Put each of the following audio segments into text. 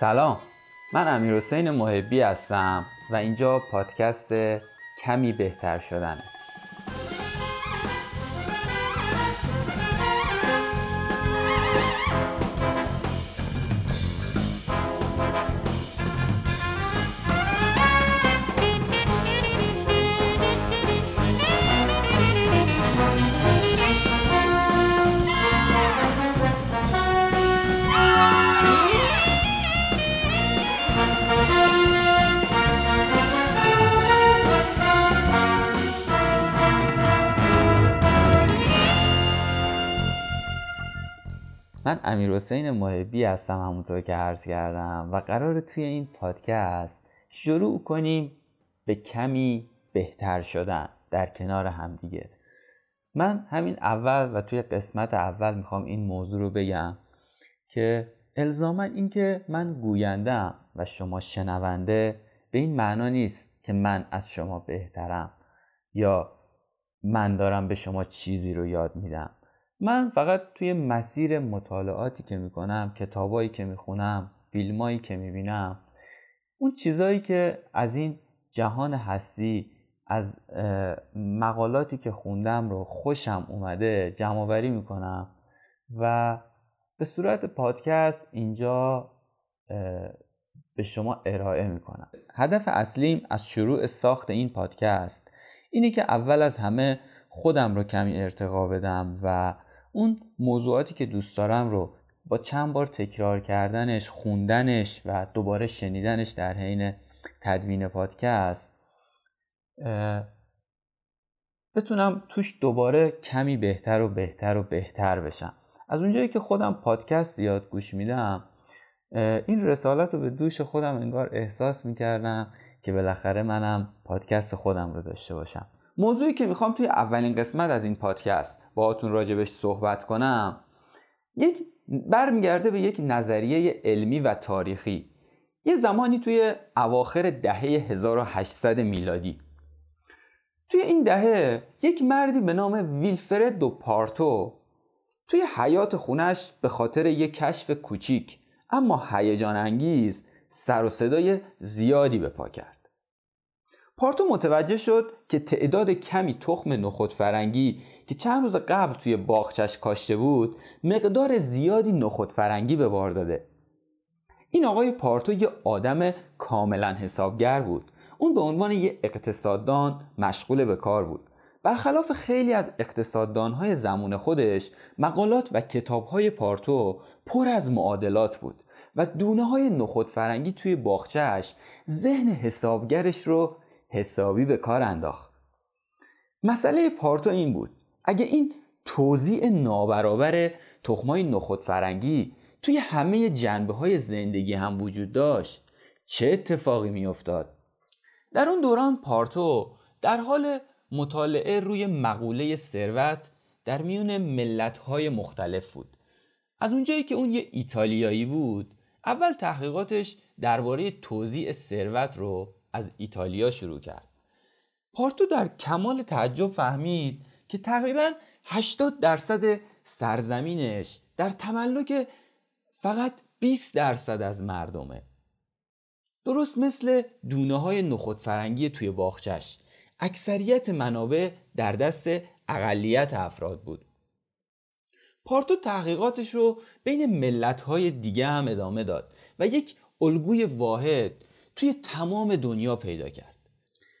سلام. من امیر حسین محبی هستم و اینجا پادکست کمی بهتر شدنه. من امیر حسین محبی هستم همونطور که عرض کردم و قرار توی این پادکست شروع کنیم به کمی بهتر شدن در کنار همدیگه من همین اول و توی قسمت اول می‌خوام این موضوع رو بگم که الزاما اینکه من گویندم و شما شنونده به این معنا نیست که من از شما بهترم یا من دارم به شما چیزی رو یاد میدم. من فقط توی مسیر مطالعاتی که می‌کنم کتابایی که می‌خونم فیلمایی که می‌بینم اون چیزایی که از این جهان هستی از مقالاتی که خوندم رو خوشم اومده جمعآوری می‌کنم و به صورت پادکست اینجا به شما ارائه می‌کنم. هدف اصلیم از شروع ساخت این پادکست اینه که اول از همه خودم رو کمی ارتقا بدم و اون موضوعاتی که دوست دارم رو با چند بار تکرار کردنش خوندنش و دوباره شنیدنش در حین تدوین پادکست بتونم توش دوباره کمی بهتر و بهتر و بهتر بشم. از اونجایی که خودم پادکست زیاد گوش میدم این رسالت رو به دوش خودم انگار احساس می‌کردم که بالاخره منم پادکست خودم رو داشته باشم. موضوعی که می‌خوام توی اولین قسمت از این پادکست باهاتون راجبش صحبت کنم یک برمیگرده به یک نظریه علمی و تاریخی. یه زمانی توی اواخر دهه 1800 میلادی. توی این دهه یک مردی به نام ویلفرد دو پارتو توی حیات خونش به خاطر یک کشف کوچیک اما هیجان انگیز سر و صدای زیادی به پا کرد. پارتو متوجه شد که تعداد کمی تخم نخود فرنگی که چند روز قبل توی باغچش کاشته بود مقدار زیادی نخود فرنگی به بار داده. این آقای پارتو یه آدم کاملا حسابگر بود. اون به عنوان یه اقتصاددان مشغول به کار بود. برخلاف خیلی از اقتصاددانهای زمان خودش مقالات و کتابهای پارتو پر از معادلات بود و دونه های نخود فرنگی توی باغچهش ذهن حسابگرش رو حسابی به کار انداخت. مسئله پارتو این بود. اگه این توزیع نابرابر تخمای نخود فرنگی توی همه جنبه های زندگی هم وجود داشت چه اتفاقی میافتاد؟ در اون دوران پارتو در حال مطالعه روی مقوله ثروت در میون ملت های مختلف بود. از اونجایی که اون یه ایتالیایی بود اول تحقیقاتش درباره توزیع ثروت رو از ایتالیا شروع کرد. پارتو در کمال تعجب فهمید که تقریبا 80 درصد سرزمینش در تملک فقط 20 درصد از مردمه. درست مثل دونه های نخود فرنگی توی باخچش اکثریت منابع در دست اقلیت افراد بود. پارتو تحقیقاتش رو بین ملت های دیگه هم ادامه داد و یک الگوی واحد توی تمام دنیا پیدا کرد.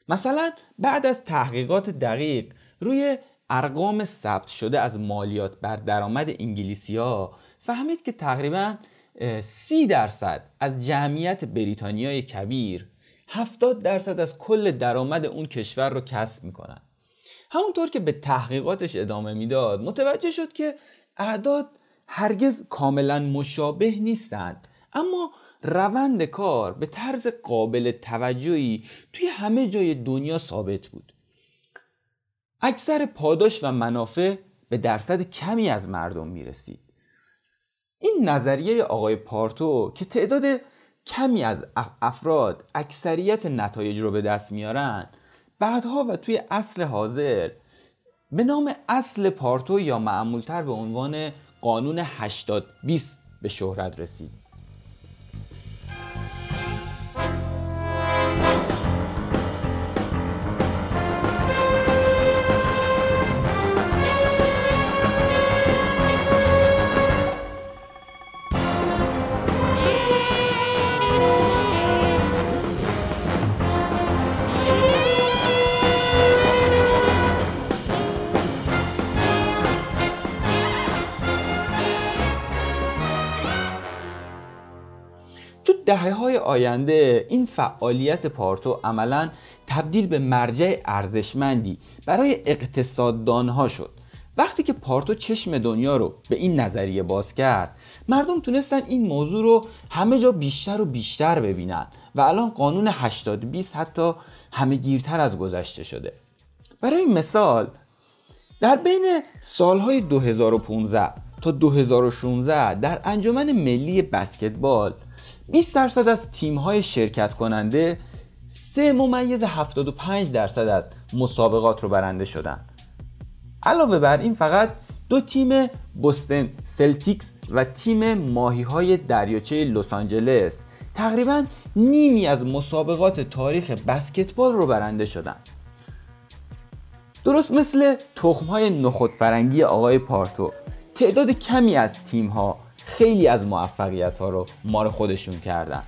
مثلا بعد از تحقیقات دقیق روی ارقام ثبت شده از مالیات بر درآمد انگلیسی ها فهمید که تقریبا سی درصد از جمعیت بریتانیای کبیر 70 درصد از کل درآمد اون کشور رو کسب می‌کنن. همونطور که به تحقیقاتش ادامه می‌داد متوجه شد که اعداد هرگز کاملا مشابه نیستند. اما روند کار به طرز قابل توجهی توی همه جای دنیا ثابت بود. اکثر پاداش و منافع به درصد کمی از مردم می رسید این نظریه آقای پارتو که تعداد کمی از افراد اکثریت نتایج رو به دست میارن بعدها و توی اصل حاضر به نام اصل پارتو یا معمولتر به عنوان قانون 80 20 به شهرت رسید. دهه های آینده این فعالیت پارتو عملا تبدیل به مرجع ارزشمندی برای اقتصاددانها شد. وقتی که پارتو چشم دنیا رو به این نظریه باز کرد مردم تونستن این موضوع رو همه جا بیشتر و بیشتر ببینن و الان قانون 80 20 حتی همه گیرتر از گذشته شده. برای مثال در بین سالهای 2015 تا 2016 در انجمن ملی بسکتبال 20 درصد از تیم‌های شرکت کننده 3 ممیز 75 درصد از مسابقات رو برنده شدن. علاوه بر این فقط دو تیم بوستن سلتیکس و تیم ماهی های دریاچه لس آنجلس تقریبا نیمی از مسابقات تاریخ بسکتبال رو برنده شدن. درست مثل تخم های نخود فرنگی آقای پارتو تعداد کمی از تیم ها خیلی از موفقیت ها رو مار خودشون کردن.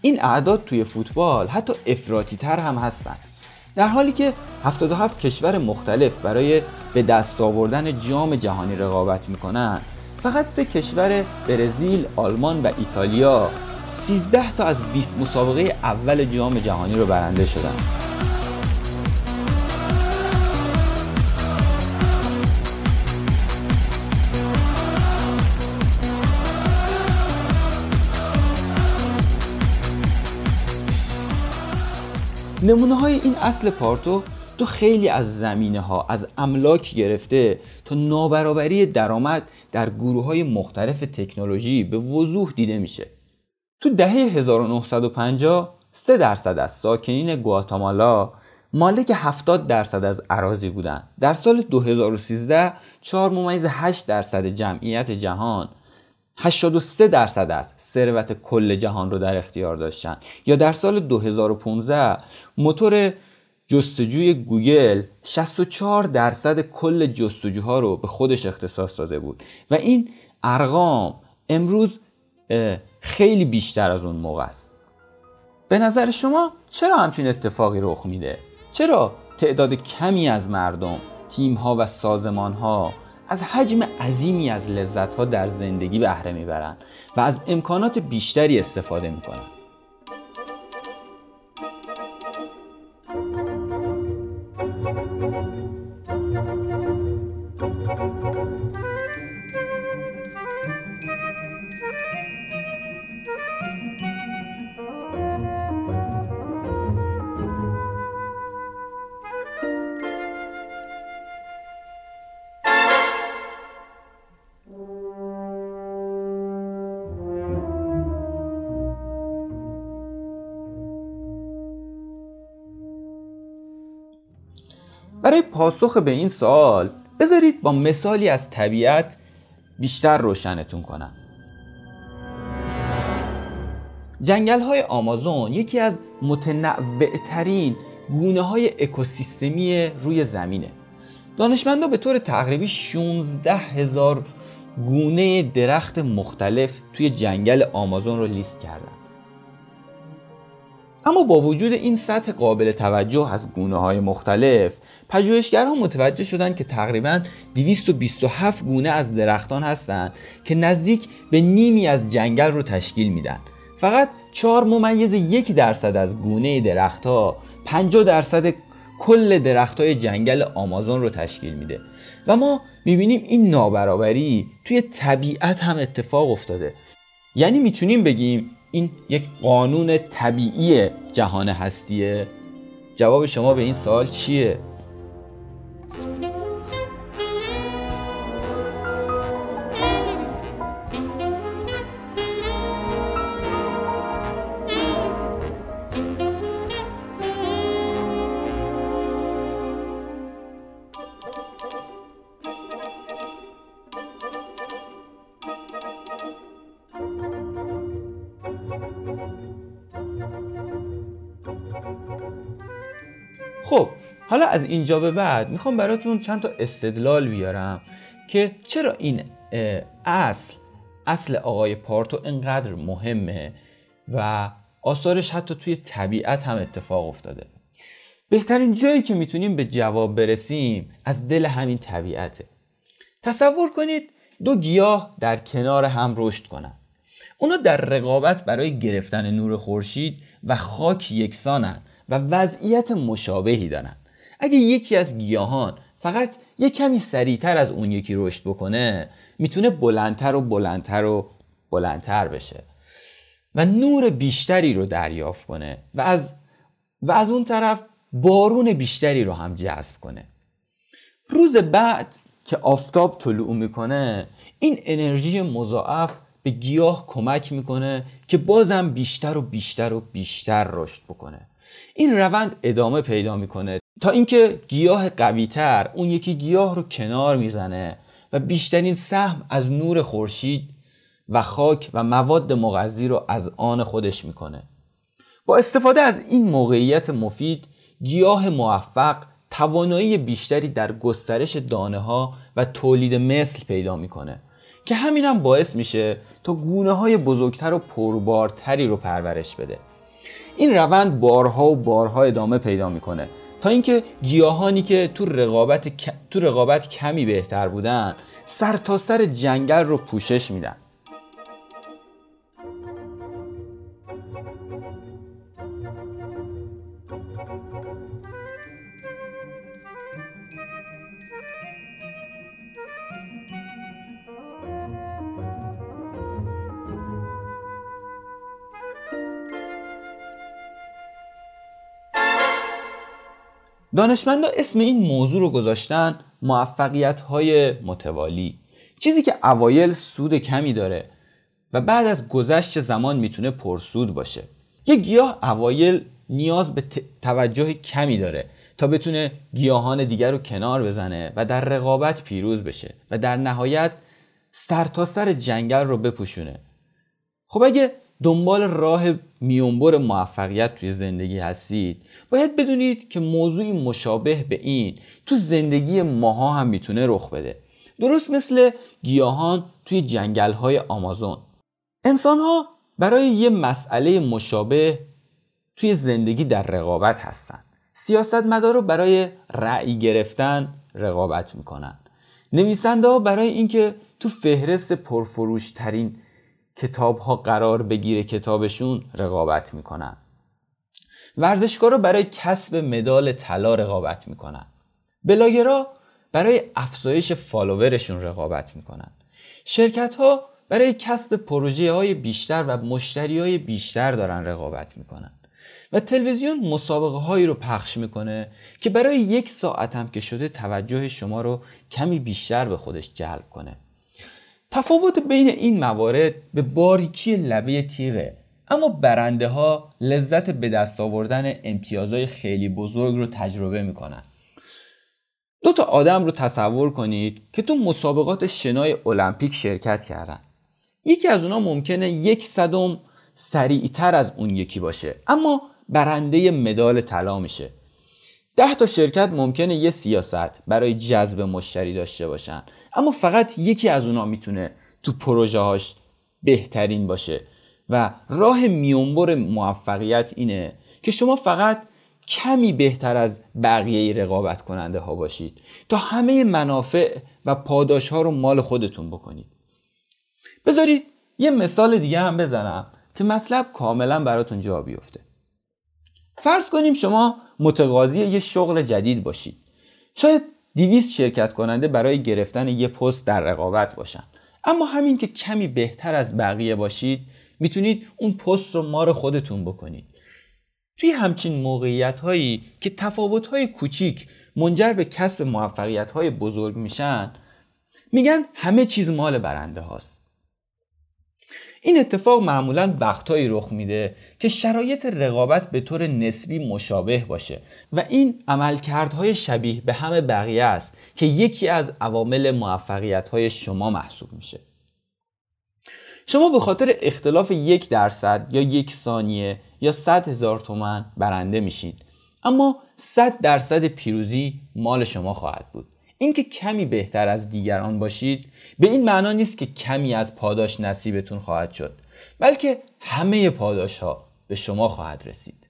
این اعداد توی فوتبال حتی افراتی تر هم هستن. در حالی که 77 کشور مختلف برای به دست آوردن جام جهانی رقابت می‌کنن فقط سه کشور برزیل، آلمان و ایتالیا 13 تا از 20 مسابقه اول جام جهانی رو برنده شدن. نمونه های این اصل پارتو تو خیلی از زمینه ها از املاک گرفته تا نابرابری درآمد در گروه های مختلف تکنولوژی به وضوح دیده میشه تو دهه 1950 3 درصد از ساکنین گواتامالا مالک 70 درصد از عراضی بودند. در سال 2013 4 ممیز 8 درصد جمعیت جهان 83 درصد از ثروت کل جهان رو در اختیار داشتن. یا در سال 2015 موتور جستجوی گوگل 64 درصد کل جستجوها رو به خودش اختصاص داده بود. و این ارقام امروز خیلی بیشتر از اون موقع است. به نظر شما چرا همچین اتفاقی رخ میده؟ چرا تعداد کمی از مردم، تیم ها و سازمان ها از حجم عظیمی از لذت ها در زندگی بهره می‌برند و از امکانات بیشتری استفاده می‌کنن. برای پاسخ به این سوال بذارید با مثالی از طبیعت بیشتر روشنتون کنم. جنگل های آمازون یکی از متنوعترین گونه های اکوسیستمی روی زمینه. دانشمندا به طور تقریبی 16 هزار گونه درخت مختلف توی جنگل آمازون رو لیست کردن. اما با وجود این سطح قابل توجه از گونه های مختلف پژوهشگران متوجه شدند که تقریبا 227 گونه از درختان هستند که نزدیک به نیمی از جنگل رو تشکیل میدن. فقط 4 ممیز یک درصد از گونه درختها 50 درصد کل درخت های جنگل آمازون رو تشکیل میده. و ما می‌بینیم این نابرابری توی طبیعت هم اتفاق افتاده. یعنی می‌تونیم بگیم این یک قانون طبیعی جهان هستیه؟ جواب شما به این سوال چیه؟ اینجا به بعد می‌خوام براتون چند تا استدلال بیارم که چرا این اصل اصل آقای پارتو انقدر مهمه و آثارش حتی توی طبیعت هم اتفاق افتاده. بهترین جایی که می‌تونیم به جواب برسیم از دل همین طبیعته. تصور کنید دو گیاه در کنار هم رشد کنن. اونا در رقابت برای گرفتن نور خورشید و خاک یکسانن و وضعیت مشابهی دارن. اگه یکی از گیاهان فقط یه کمی سریعتر از اون یکی رشد بکنه می‌تونه بلندتر و بلندتر و بلندتر بشه و نور بیشتری رو دریافت کنه و از و از اون طرف بارون بیشتری رو هم جذب کنه. روز بعد که آفتاب طلوع می‌کنه این انرژی مضاعف به گیاه کمک می‌کنه که بازم بیشتر و بیشتر و بیشتر رشد بکنه. این روند ادامه پیدا می‌کنه. تا اینکه گیاه قویتر اون یکی گیاه رو کنار می‌زنه و بیشترین سهم از نور خورشید و خاک و مواد مغذی رو از آن خودش می‌کنه. با استفاده از این موقعیت مفید گیاه موفق توانایی بیشتری در گسترش دانه ها و تولید مثل پیدا می‌کنه که همین هم باعث میشه تا گونه های بزرگتر و پربارتری رو پرورش بده. این روند بارها و بارها ادامه پیدا می‌کنه. تا اینکه گیاهانی که تو رقابت, تو رقابت کمی بهتر بودن سر تا سر جنگل رو پوشش میدن. دانشمندا اسم این موضوع رو گذاشتن موفقیت های متوالی. چیزی که اوایل سود کمی داره و بعد از گذشت زمان می‌تونه پرسود باشه. یه گیاه اوایل نیاز به توجه کمی داره تا بتونه گیاهان دیگر رو کنار بزنه و در رقابت پیروز بشه و در نهایت سرتاسر سر جنگل رو بپوشونه. خب اگه دنبال راه میونبر موفقیت توی زندگی هستید. باید بدونید که موضوعی مشابه به این تو زندگی ماها هم می‌تونه رخ بده. درست مثل گیاهان توی جنگل های آمازون. انسان ها برای یه مسئله مشابه توی زندگی در رقابت هستند سیاستمدار رو برای رأی گرفتن رقابت می‌کنن. نویسنده ها برای اینکه تو فهرست پرفروش ترین کتاب ها قرار بگیره کتابشون رقابت می‌کنن. ورزشکارا برای کسب مدال طلا رقابت می‌کنن. بلاگرا برای افزایش فالوورشون رقابت می‌کنن. شرکت ها برای کسب پروژه های بیشتر و مشتری های بیشتر دارن رقابت می‌کنن. و تلویزیون مسابقه هایی رو پخش می‌کنه که برای یک ساعت هم که شده توجه شما رو کمی بیشتر به خودش جلب کنه. تفاوت بین این موارد به باریکی لبه تیغه. اما برنده ها لذت به دست آوردن امتیازهای خیلی بزرگ رو تجربه می‌کنن. دو تا آدم رو تصور کنید که تو مسابقات شنای المپیک شرکت کردن. یکی از اونا ممکنه یک صدم سریعتر از اون یکی باشه اما برنده مدال طلا میشه. ده تا شرکت ممکنه یه سیاست برای جذب مشتری داشته باشن. اما فقط یکی از اونا می‌تونه تو پروژه هاش بهترین باشه. و راه میونبر موفقیت اینه که شما فقط کمی بهتر از بقیه رقابت کننده ها باشید تا همه منافع و پاداش ها رو مال خودتون بکنید. بذارید یه مثال دیگه هم بزنم که مطلب کاملا براتون جا بیفته. فرض کنیم شما متقاضی یه شغل جدید باشید. شاید دیویست شرکت کننده برای گرفتن یه پست در رقابت باشن. اما همین که کمی بهتر از بقیه باشید می‌تونید اون پست رو مار خودتون بکنید. توی همچین موقعیت هایی که تفاوت های کوچیک منجر به کسب موفقیت های بزرگ میشن میگن همه چیز مال برنده هاست. این اتفاق معمولا وقتهایی رخ میده که شرایط رقابت به طور نسبی مشابه باشه و این عملکردهای شبیه به همه بقیه است که یکی از عوامل موفقیت های شما محسوب میشه. شما به خاطر اختلاف یک درصد یا یک ثانیه یا صد هزار تومن برنده میشید اما صد درصد پیروزی مال شما خواهد بود. اینکه کمی بهتر از دیگران باشید به این معنا نیست که کمی از پاداش نصیبتون خواهد شد بلکه همه پاداش ها به شما خواهد رسید.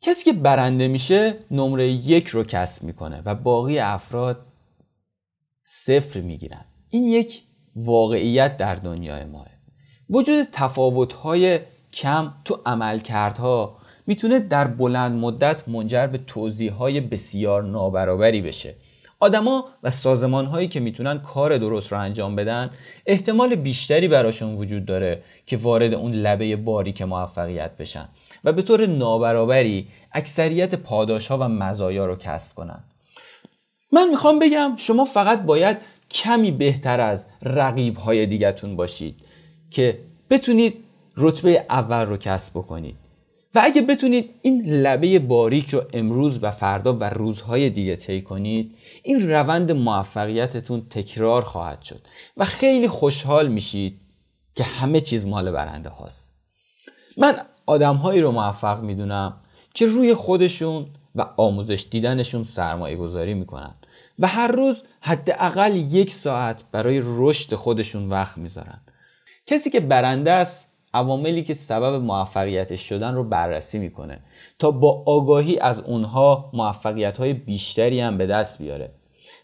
کسی که برنده میشه نمره یک رو کسب می‌کنه و باقی افراد صفر می‌گیرن. این یک واقعیت در دنیای ماه. وجود تفاوت‌های کم تو عملکردها می‌تونه در بلند مدت منجر به توضیحهای بسیار نابرابری بشه. آدما و سازمان هایی که می‌تونن کار درست رو انجام بدن احتمال بیشتری براشون وجود داره که وارد اون لبه باریک موفقیت بشن و به طور نابرابری اکثریت پاداش ها و مزایا رو کسب کنن. من می‌خوام بگم شما فقط باید کمی بهتر از رقیب های دیگتون باشید که بتونید رتبه اول رو کسب بکنید. و اگه بتونید این لبه باریک رو امروز و فردا و روزهای دیگه طی کنید این روند موفقیتتون تکرار خواهد شد و خیلی خوشحال میشید که همه چیز مال برنده هاست. من آدمهایی رو موفق می‌دونم که روی خودشون و آموزش دیدنشون سرمایه گذاری می‌کنن و هر روز حداقل یک ساعت برای رشد خودشون وقت می‌ذارن. کسی که برنده است عواملی که سبب موفقیتش شدن رو بررسی می‌کنه تا با آگاهی از اونها موفقیت های بیشتری هم به دست بیاره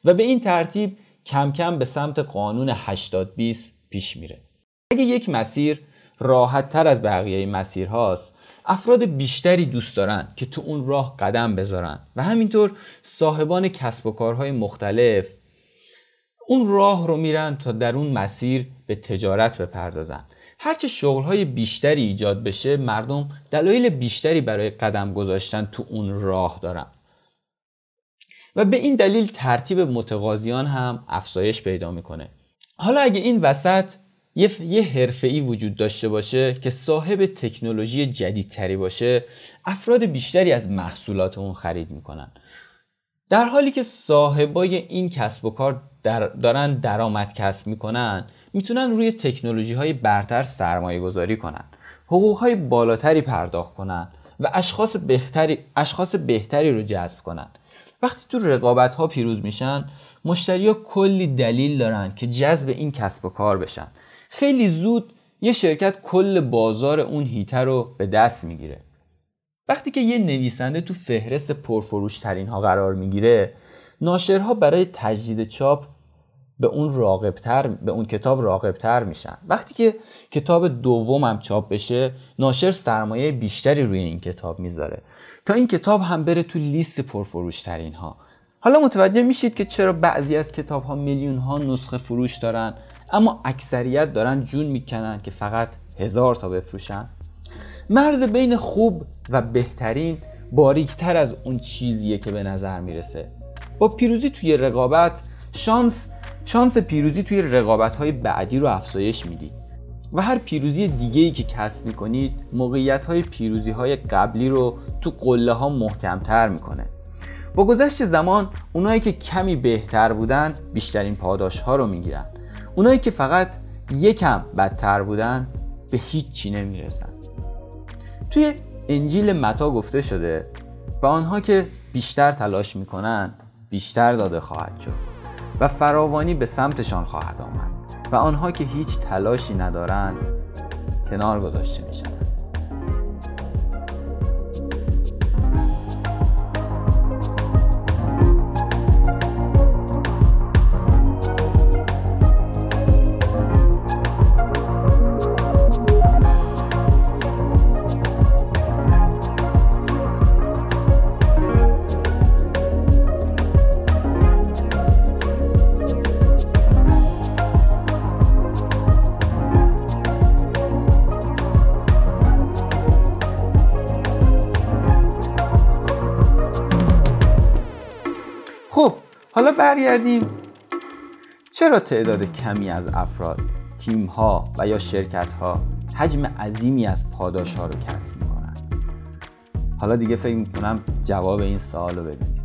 و به این ترتیب کم کم به سمت قانون 80 20 پیش میره. اگه یک مسیر راحت تر از بقیه مسیر هاست افراد بیشتری دوست دارن که تو اون راه قدم بذارن و همینطور صاحبان کسب و کارهای مختلف اون راه رو میرن تا در اون مسیر به تجارت بپردازن. هرچه شغلهای بیشتری ایجاد بشه مردم دلایل بیشتری برای قدم گذاشتن تو اون راه دارن. و به این دلیل ترتیب متقاضیان هم افزایش پیدا می‌کنه. حالا اگه این وسط یه, یه حرفه وجود داشته باشه که صاحب تکنولوژی جدیدتری باشه افراد بیشتری از محصولات اون خرید می‌کنن. در حالی که صاحبای این کسب و کار در دارن درآمد کسب می‌کنن می‌تونن روی تکنولوژی های برتر سرمایه گذاری کنن. حقوق های بالاتری پرداخت کنن و اشخاص بهتری, اشخاص بهتری رو جذب کنن. وقتی تو رقابت ها پیروز میشن مشتری ها کلی دلیل دارن که جذب این کسب و کار بشن. خیلی زود یه شرکت کل بازار اون هیته رو به دست می‌گیره. وقتی که یه نویسنده تو فهرست پرفروش ترین ها قرار می‌گیره ناشرها برای تجدید چاپ به اون راقبتر به اون کتاب راقبتر میشن. وقتی که کتاب دوم هم چاپ بشه ناشر سرمایه بیشتری روی این کتاب می‌ذاره. تا این کتاب هم بره تو لیست پرفروش ترین ها حالا متوجه میشید که چرا بعضی از کتاب ها میلیون ها نسخه فروش دارن اما اکثریت دارن جون می‌کنن که فقط هزار تا بفروشن. مرز بین خوب و بهترین باریکتر از اون چیزیه که به نظر می‌رسه. با پیروزی توی رقابت شانس شانس پیروزی توی رقابت های بعدی رو افزایش می‌دید و هر پیروزی دیگه ای که کسب می‌کنید موقعیت های پیروزی های قبلی رو تو قله ها محکمتر می‌کنه. با گذشت زمان اونایی که کمی بهتر بودن بیشترین پاداش ها رو می‌گیرن. اونایی که فقط یکم بدتر بودن به هیچ چی نمی‌رسن. توی انجیل متا گفته شده و آنها که بیشتر تلاش می‌کنن بیشتر داده خواهد شد. و فراوانی به سمتشان خواهد آمد و آنها که هیچ تلاشی ندارند کنار گذاشته میشن برگردیم. چرا تعداد کمی از افراد تیم ها و یا شرکت ها حجم عظیمی از پاداش ها رو کسب می‌کنن؟ حالا دیگه فکر می‌کنم جواب این سوال رو بدونیم.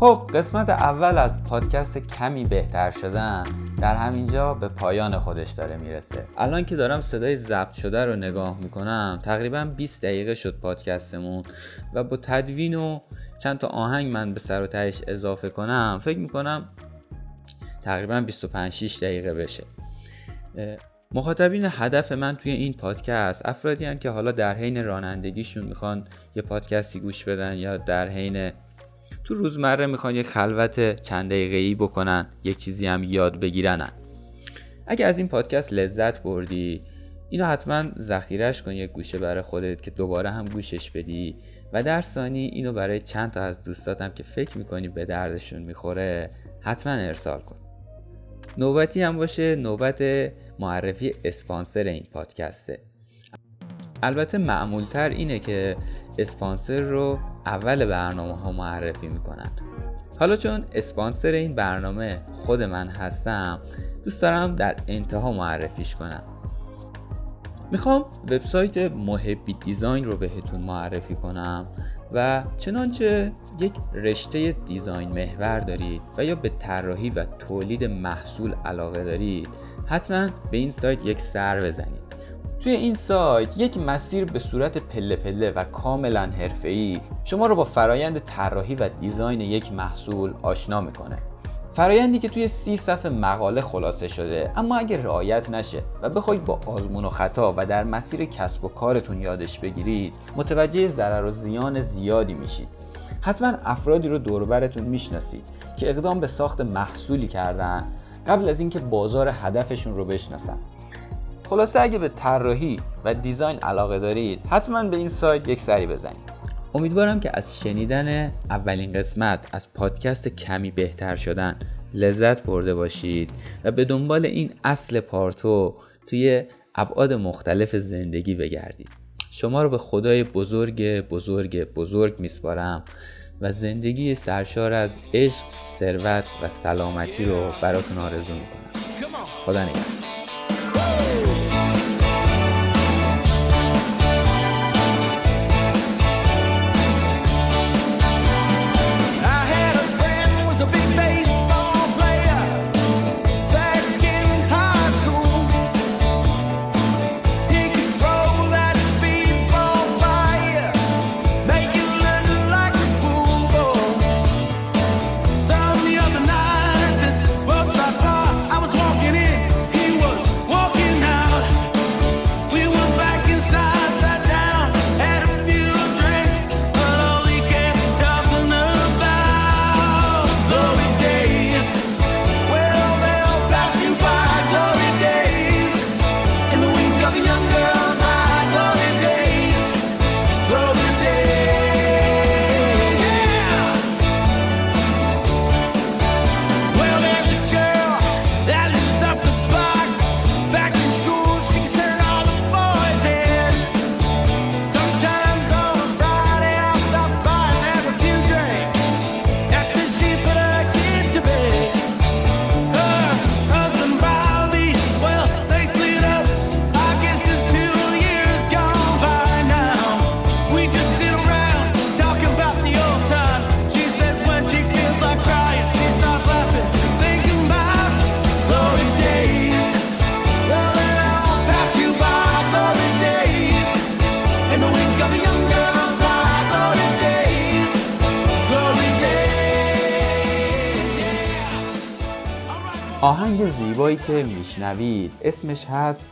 خب قسمت اول از پادکست کمی بهتر شدن. در همینجا به پایان خودش داره می‌رسه. الان که دارم صدای ضبط شده رو نگاه می‌کنم تقریبا 20 دقیقه شد پادکستمون و با تدوین و چند تا آهنگ من به سر و تهش اضافه کنم فکر می‌کنم تقریبا 25 6 دقیقه بشه. مخاطبین هدف من توی این پادکست افرادی هن که حالا در حین رانندگیشون می‌خوان یه پادکستی گوش بدن یا در حین تو روزمره می‌خوان یه خلوت چند دقیقه ای بکنن یک چیزی هم یاد بگیرن اگه از این پادکست لذت بردی اینو حتما ذخیرش کن یک گوشه برای خودت که دوباره هم گوشش بدی و در ثانی اینو برای چند تا از دوستاتم که فکر می‌کنی به دردشون می‌خوره حتما ارسال کن. نوبتی هم باشه نوبت معرفی اسپانسر این پادکسته. البته معمولتر اینه که اسپانسر رو اول برنامه ها معرفی می‌کنن. حالا چون اسپانسر این برنامه خود من هستم دوست دارم در انتها معرفیش کنم. می‌خوام وبسایت محبی دیزاین رو بهتون معرفی کنم و چنانچه یک رشته دیزاین محور دارید و یا به طراحی و تولید محصول علاقه دارید حتما به این سایت یک سر بزنید. توی این سایت یک مسیر به صورت پله پله و کاملا حرفه‌ای شما رو با فرایند طراحی و دیزاین یک محصول آشنا می‌کنه. فرایندی که توی سی صفحه مقاله خلاصه شده اما اگر رعایت نشه و بخواید با آزمون و خطا و در مسیر کسب و کارتون یادش بگیرید متوجه ضرر و زیان زیادی میشید. حتما افرادی رو دوربرتون می‌شناسید که اقدام به ساخت محصولی کردن قبل از اینکه بازار هدفشون رو بشناسن. خلاصه اگه به طراحی و دیزاین علاقه دارید حتما به این سایت یک سری بزنید. امیدوارم که از شنیدن اولین قسمت از پادکست کمی بهتر شدن لذت برده باشید و به دنبال این اصل پارتو توی ابعاد مختلف زندگی بگردید. شما رو به خدای بزرگ بزرگ بزرگ میسپارم و زندگی سرشار از عشق، ثروت و سلامتی رو براتون آرزو می‌کنم. خدا نگهدار. میشنوید اسمش هست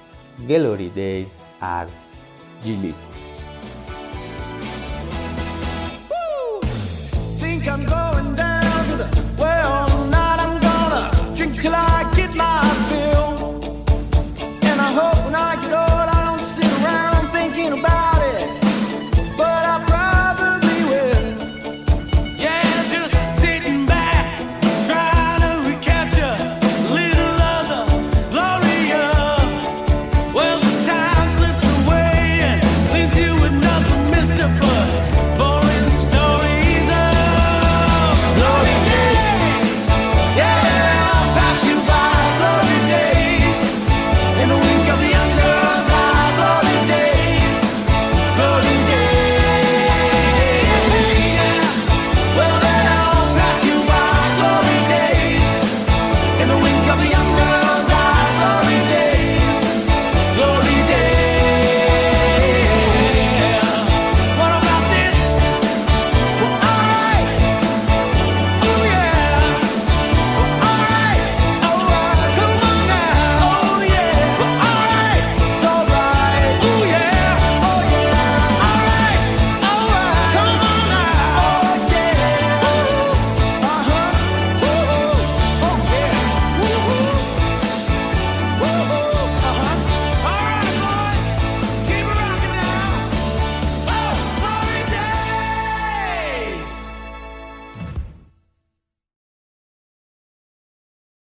گلوری دیز از جیلی.